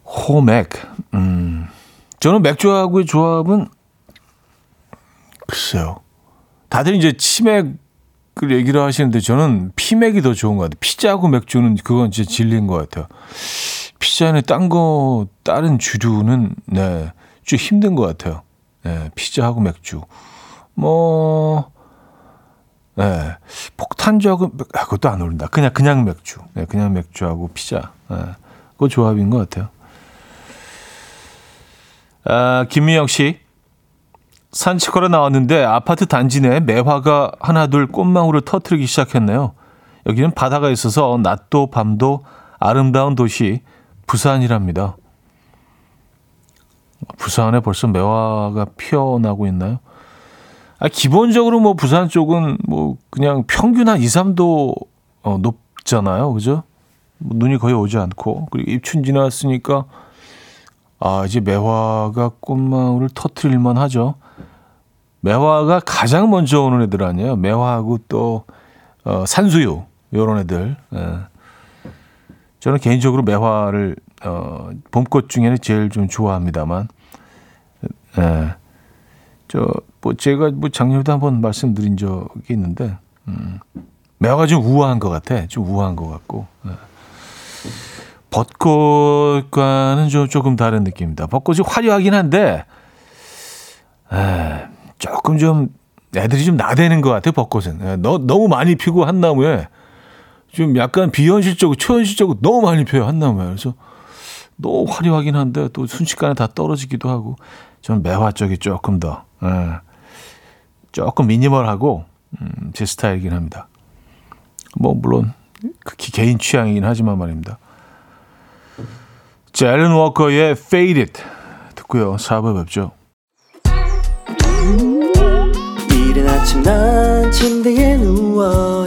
호맥. 음. 저는 맥주하고의 조합은 글쎄요. 다들 이제 치맥을 얘기를 하시는데 저는 피맥이 더 좋은 것 같아요. 피자하고 맥주는 그건 진짜 진리인 것 같아요. 피자는 딴 거, 다른 주류는, 네, 좀 힘든 것 같아요. 네, 피자하고 맥주. 뭐, 네, 폭탄주하고, 맥- 아, 그것도 안 어울린다. 그냥, 그냥 맥주. 네, 그냥 맥주하고 피자. 네, 그거 조합인 것 같아요. 아, 김미영 씨. 산책하러 나왔는데 아파트 단지 내 매화가 하나둘 꽃망울을 터트리기 시작했네요. 여기는 바다가 있어서 낮도 밤도 아름다운 도시 부산이랍니다. 부산에 벌써 매화가 피어나고 있나요? 아, 기본적으로 뭐 부산 쪽은 뭐 그냥 평균 한 2, 3도 어, 높잖아요. 그죠? 뭐 눈이 거의 오지 않고. 그리고 입춘 지났으니까 아, 이제 매화가 꽃망울을 터트릴만 하죠. 매화가 가장 먼저 오는 애들 아니에요. 매화하고 또 어, 산수유 이런 애들. 예. 저는 개인적으로 매화를 어, 봄꽃 중에는 제일 좀 좋아합니다만, 예. 저뭐 제가 뭐 작년에도 한번 말씀드린 적이 있는데, 음, 매화가 좀 우아한 것 같아. 좀 우아한 것 같고. 예. 벚꽃과는 좀 조금 다른 느낌입니다. 벚꽃이 화려하긴 한데, 에, 조금 좀 애들이 좀 나대는 것 같아요. 벚꽃은 에, 너, 너무 많이 피고 한 나무에 좀 약간 비현실적으로 초현실적으로 너무 많이 피어요 한 나무에 그래서 너무 화려하긴 한데 또 순식간에 다 떨어지기도 하고 저는 매화 쪽이 조금 더 에, 조금 미니멀하고 음, 제 스타일이긴 합니다. 뭐 물론 극히 개인 취향이긴 하지만 말입니다. 자, 앨런 워커의 Faded 듣고요. 4부에 뵙죠. 이른 아침 난 침대에 누워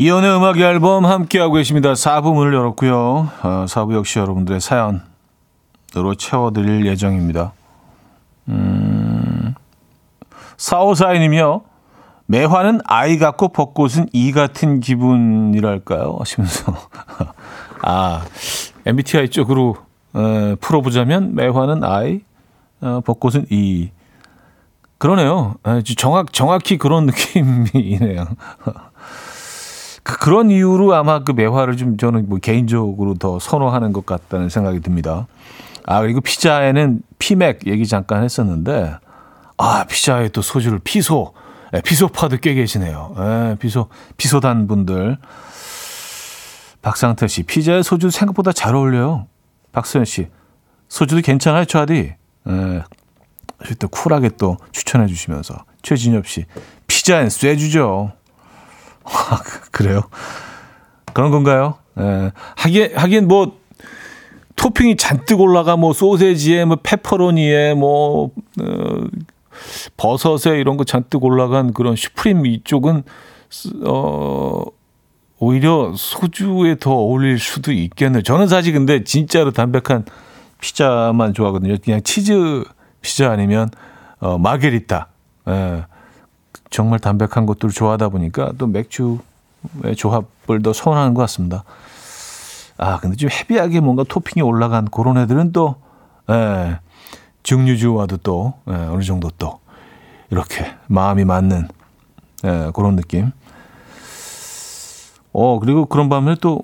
이연의 음악 앨범 함께하고 계십니다. 4부 문을 열었고요. 어, 4부 역시 여러분들의 사연으로 채워드릴 예정입니다. 음, 4542님이요. 매화는 아이 같고 벚꽃은 이 같은 기분이랄까요? 하시면서. 아, MBTI 쪽으로 에, 풀어보자면 매화는 아이, 어, 벚꽃은 이. 그러네요. 에, 정확, 정확히 그런 느낌이네요. 그- 그런 이유로 아마 그 매화를 좀 저는 뭐 개인적으로 더 선호하는 것 같다는 생각이 듭니다. 아, 그리고 피자에는 피맥 얘기 잠깐 했었는데, 아, 피자에 또 소주를 피소, 예, 피소파도 꽤 계시네요. 예, 피소, 피소단 분들. 박상태 씨, 피자에 소주 생각보다 잘 어울려요. 박소연 씨, 소주도 괜찮아요, 차디. 예, 또 쿨하게 또 추천해 주시면서. 최진엽 씨, 피자엔 쇠주죠. 아, 그래요? 그런 건가요? 예. 하긴, 하긴 뭐, 토핑이 잔뜩 올라가, 뭐, 소세지에, 뭐, 페퍼로니에, 뭐, 어, 버섯에 이런 거 잔뜩 올라간 그런 슈프림 이쪽은, 어, 오히려 소주에 더 어울릴 수도 있겠네요. 저는 사실 근데 진짜로 담백한 피자만 좋아하거든요. 그냥 치즈 피자 아니면, 어, 마게리타. 예. 정말 담백한 것들을 좋아하다 보니까 또 맥주의 조합을 더 선호하는 것 같습니다. 아, 근데 좀 헤비하게 뭔가 토핑이 올라간 그런 애들은 또, 예, 증류주와도 또, 예, 어느 정도 또, 이렇게 마음이 맞는, 예, 그런 느낌. 어, 그리고 그런 밤에 또,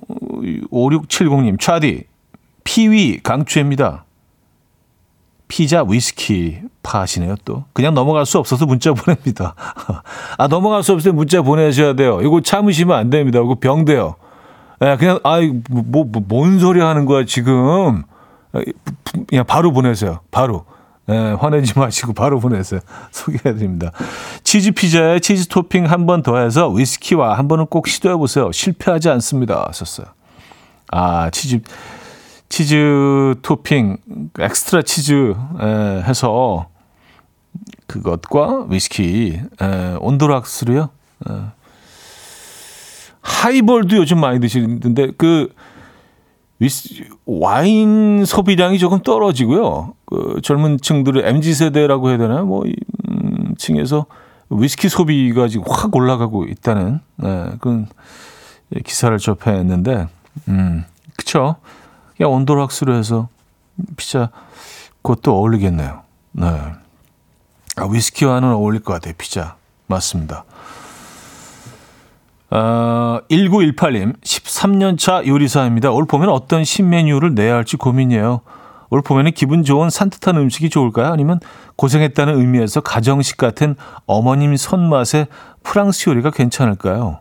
5670님, 차디, 피위 강추입니다. 피자 위스키 파시네요 또. 그냥 넘어갈 수 없어서 문자 보냅니다. 아 넘어갈 수 없어서 문자 보내셔야 돼요. 이거 참으시면 안 됩니다. 이거 병돼요. 예, 그냥 아이 뭐 뭔 소리 하는 거야 지금? 그냥 바로 보내세요. 바로. 예, 화내지 마시고 바로 보내세요. 소개해드립니다. 치즈 피자에 치즈 토핑 한 번 더해서 위스키와 한 번은 꼭 시도해 보세요. 실패하지 않습니다. 썼어요. 아 치즈 치즈 토핑 엑스트라 치즈 에, 해서 그것과 위스키 에, on the rocks로요. 에. 하이볼도 요즘 많이 드시는데 그 위스 와인 소비량이 조금 떨어지고요. 그 젊은 층들의 MZ 세대라고 해야 되나요? 뭐 이, 음, 층에서 위스키 소비가 지금 확 올라가고 있다는 에, 그런 기사를 접했는데, 음, 그쵸? 그냥 온도락스로 해서 피자 그것도 어울리겠네요. 네. 아, 위스키와는 어울릴 것 같아요. 피자. 맞습니다. 아, 1918님, 13년 차 요리사입니다. 올 봄에는 어떤 신메뉴를 내야 할지 고민이에요. 올 봄에는 기분 좋은 산뜻한 음식이 좋을까요? 아니면 고생했다는 의미에서 가정식 같은 어머님 손맛의 프랑스 요리가 괜찮을까요?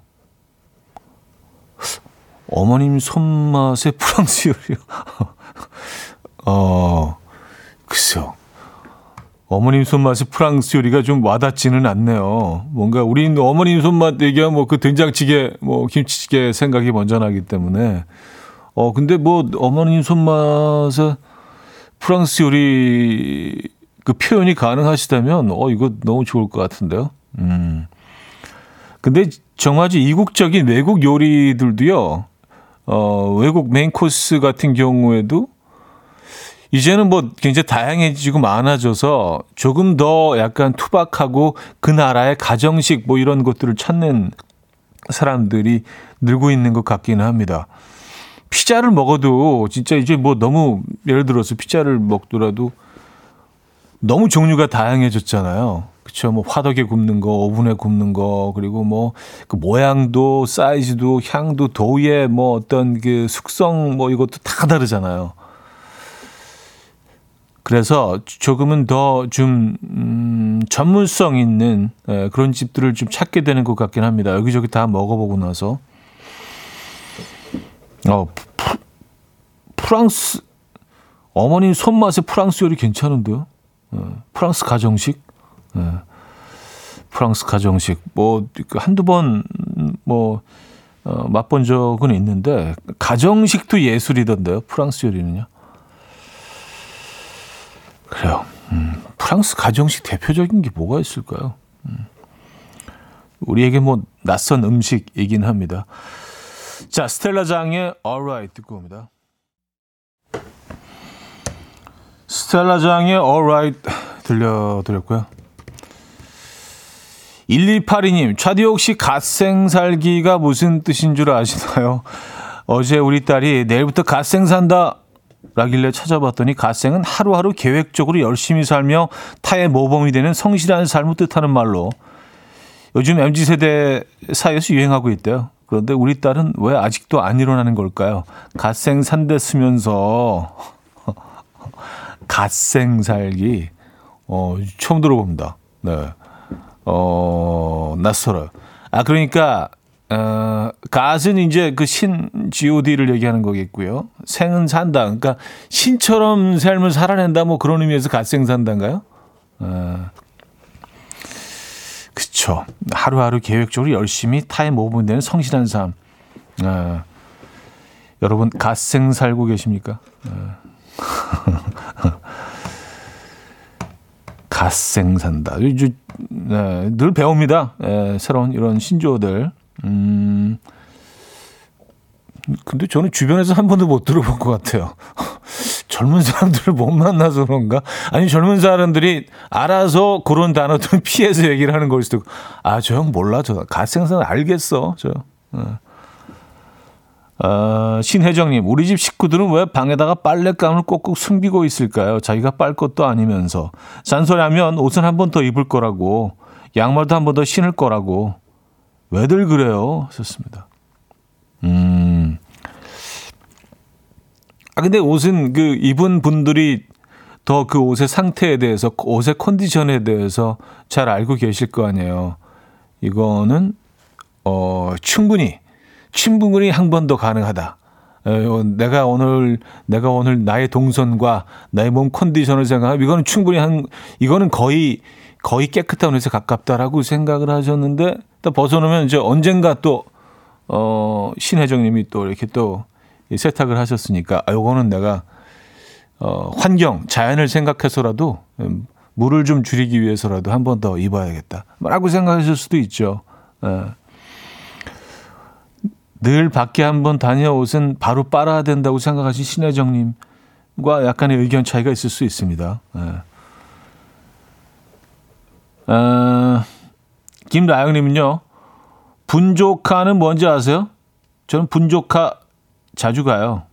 어머님 손맛의 프랑스 요리요. 어, 글쎄요. 어머님 손맛의 프랑스 요리가 좀 와닿지는 않네요. 뭔가 우린 어머님 손맛 얘기하면 뭐 그 된장찌개, 뭐 김치찌개 생각이 먼저 나기 때문에. 어, 근데 뭐 어머님 손맛의 프랑스 요리 그 표현이 가능하시다면, 어, 이거 너무 좋을 것 같은데요. 음. 근데 정말 이국적인 외국 요리들도요, 어, 외국 메인 코스 같은 경우에도 이제는 뭐 굉장히 다양해지고 많아져서 조금 더 약간 투박하고 그 나라의 가정식 뭐 이런 것들을 찾는 사람들이 늘고 있는 것 같기는 합니다. 피자를 먹어도 진짜 이제 뭐 너무 예를 들어서 피자를 먹더라도 너무 종류가 다양해졌잖아요. 그렇죠. 뭐 화덕에 굽는 거, 오븐에 굽는 거, 그리고 뭐 그 모양도 사이즈도 향도 도우의 뭐 어떤 그 숙성 뭐 이것도 다 다르잖아요. 그래서 조금은 더좀 음, 전문성 있는 에, 그런 집들을 좀 찾게 되는 것 같긴 합니다. 여기저기 다 먹어보고 나서 어 프, 프랑스 어머님 손맛의 프랑스 요리 괜찮은데요? 어, 프랑스 가정식. 예. 프랑스 가정식 뭐그 한두 번뭐 어, 맛본 적은 있는데 가정식도 예술이던데요. 프랑스 요리는요. 그래요. 음, 프랑스 가정식 대표적인 게 뭐가 있을까요? 음, 우리에게 뭐 낯선 음식이긴 합니다. 자, 스텔라 장의 Alright 듣고 옵니다. 스텔라 장의 Alright 들려드렸고요. 1182님, 차디 혹시 갓생살기가 무슨 뜻인 줄 아시나요? 어제 우리 딸이 내일부터 갓생 산다 라길래 찾아봤더니 갓생은 하루하루 계획적으로 열심히 살며 타의 모범이 되는 성실한 삶을 뜻하는 말로 요즘 MZ세대 사이에서 유행하고 있대요. 그런데 우리 딸은 왜 아직도 안 일어나는 걸까요? 갓생 산대 쓰면서 갓생 살기 어, 처음 들어봅니다. 네. 어, 낯설어요. 아, 그러니까, 어, 갓은 이제 그 신, god를 얘기하는 거겠고요. 생은 산다. 그러니까 신처럼 삶을 살아낸다. 뭐 그런 의미에서 갓생 산다인가요? 어, 그쵸. 하루하루 계획적으로 열심히 타에 모범되는 성실한 삶. 어, 여러분, 갓생 살고 계십니까? 어. 갓생 산다. 이제 네, 늘 배웁니다. 예, 새로운 이런 신조어들. 음, 근데 저는 주변에서 한 번도 못 들어본 것 같아요. 젊은 사람들을 못 만나서 그런가? 아니, 젊은 사람들이 알아서 그런 단어들 피해서 얘기를 하는 걸 수도 있고. 아, 저 형 몰라. 저 갓생산 알겠어. 저. 어. 어, 신혜정님, 우리 집 식구들은 왜 방에다가 빨랫감을 꼭꼭 숨기고 있을까요? 자기가 빨 것도 아니면서. 잔소리하면 옷은 한 번 더 입을 거라고, 양말도 한 번 더 신을 거라고. 왜들 그래요? 하셨습니다. 음. 아, 근데 옷은 그 입은 분들이 더 그 옷의 상태에 대해서, 옷의 컨디션에 대해서 잘 알고 계실 거 아니에요. 이거는, 어, 충분히 충분히 한번 더 가능하다. 어, 내가 오늘 내가 오늘 나의 동선과 나의 몸 컨디션을 생각하면 이거는 충분히 한 이거는 거의 거의 깨끗한 옷에 가깝다라고 생각을 하셨는데 또 벗어놓으면 이제 언젠가 또 어, 신혜정님이 또 이렇게 또 세탁을 하셨으니까 아, 요거는 내가 어, 환경 자연을 생각해서라도 음, 물을 좀 줄이기 위해서라도 한 번 더 입어야겠다라고 생각하실 수도 있죠. 예. 늘 밖에 한번 다녀옷은 바로 빨아야 된다고 생각하신 신혜정님과 약간의 의견 차이가 있을 수 있습니다. 네. 어, 김나영님은요, 분조카는 뭔지 아세요? 저는 분조카 자주 가요.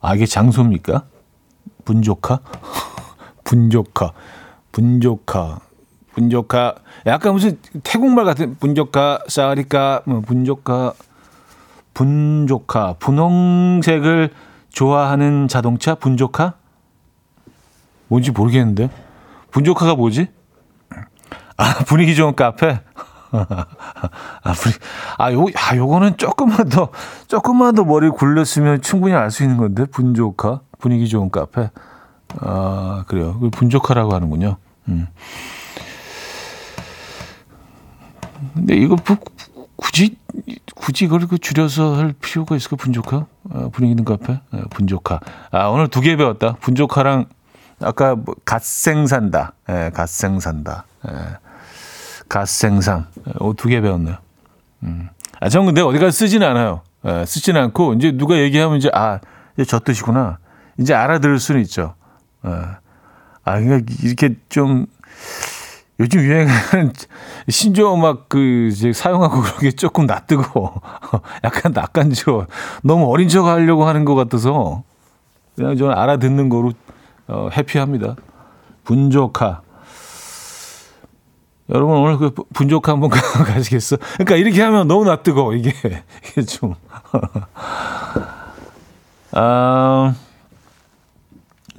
아, 이게 장소입니까? 분조카? 분조카. 분조카. 분조카 약간 무슨 태국말 같은 분조카 사리카 뭐 분조카 분조카 분홍색을 좋아하는 자동차 분조카 뭔지 모르겠는데 분조카가 뭐지? 아 분위기 좋은 카페 아, 분위, 아, 요, 아, 요거는 조금만 더, 조금만 더 머리 굴렸으면 충분히 알 수 있는 건데, 분조카? 분위기 좋은 카페. 아, 그래요. 분조카라고 하는군요. 음. 근데 이거 뭐 굳이 굳이 이걸 그 줄여서 할 필요가 있을까? 분조카? 아, 분위기 있는 카페 아, 분조카. 아 오늘 두 개 배웠다. 분조카랑 아까 뭐 갓생산다. 예, 갓생산다. 예, 갓생산. 어, 두개 배웠네요. 음. 아 저는 근데 어디 가서 쓰지는 않아요. 예, 쓰지는 않고 이제 누가 얘기하면 이제 아 이제 저 뜻이구나. 이제 알아들을 수는 있죠. 예. 아 그러니까 이렇게 좀 요즘 유행하는 신조어 막그 이제 사용하고 그런 게 조금 낯뜨고 약간 낯간지러 너무 어린 척 하려고 하는 것 같아서 그냥 저는 알아듣는 거로 어, 해피합니다. 분조카. 여러분 오늘 그 분조카 한번 가시겠어? 그러니까 이렇게 하면 너무 낯뜨거 이게 이게 좀. 아,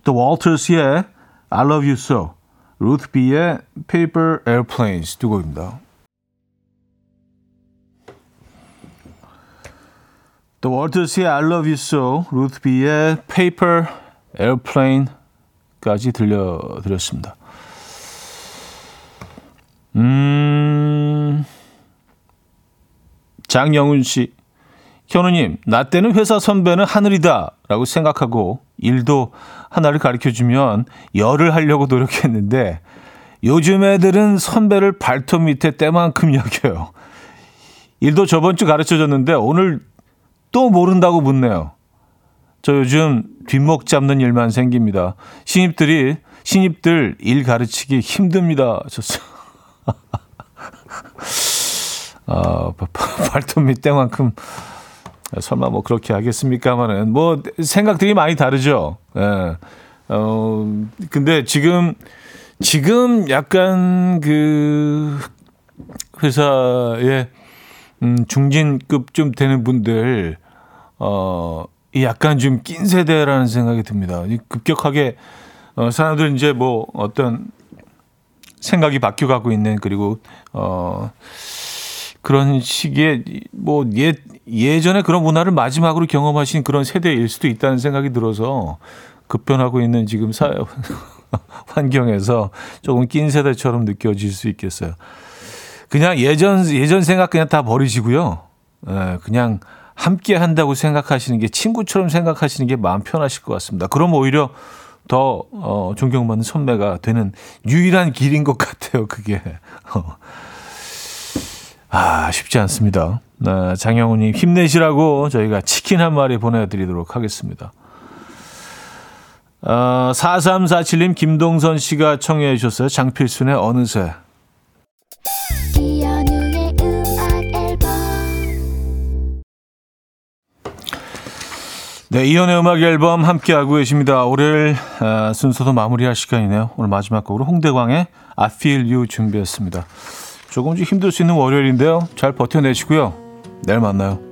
또 월터스의 I Love You So. 루트 비의 Paper Airplanes 두 곡입니다. 또 월터스의 I Love You So, 루트 비의 Paper Airplane까지 까지 들려드렸습니다. 음, 장영훈 씨. 현우님, 나 때는 회사 선배는 하늘이다 라고 생각하고 일도 하나를 가르쳐 주면 열을 하려고 노력했는데 요즘 애들은 선배를 발톱 밑에 때만큼 여겨요. 일도 저번 주 가르쳐 줬는데 오늘 또 모른다고 묻네요. 저 요즘 뒷목 잡는 일만 생깁니다. 신입들이 신입들 일 가르치기 힘듭니다. 하셨어요. 아, 발톱 밑때만큼 설마 뭐 그렇게 하겠습니까마는 뭐 생각들이 많이 다르죠. 예. 어, 근데 지금 지금 약간 그 회사에 음, 중진급 좀 되는 분들 어, 이 약간 좀 낀 세대라는 생각이 듭니다. 이 급격하게 어, 사람들 이제 뭐 어떤 생각이 바뀌어 가고 있는 그리고 어 그런 시기에 뭐 예, 예전에 그런 문화를 마지막으로 경험하신 그런 세대일 수도 있다는 생각이 들어서 급변하고 있는 지금 사회 환경에서 조금 낀 세대처럼 느껴질 수 있겠어요. 그냥 예전 예전 생각 그냥 다 버리시고요. 예, 그냥 함께 한다고 생각하시는 게 친구처럼 생각하시는 게 마음 편하실 것 같습니다. 그럼 오히려 더 어, 존경받는 선배가 되는 유일한 길인 것 같아요. 그게. 어. 아, 쉽지 않습니다. 네, 장영훈님 힘내시라고 저희가 치킨 한 마리 보내드리도록 하겠습니다. 어, 4347님 김동선 씨가 청해 주셨어요. 장필순의 어느새. 네, 이연의 음악 앨범 함께하고 계십니다. 월요일 아, 순서도 마무리할 시간이네요. 오늘 마지막 곡으로 홍대광의 I Feel You 준비했습니다. 조금 좀 힘들 수 있는 월요일인데요. 잘 버텨내시고요. 내일 만나요.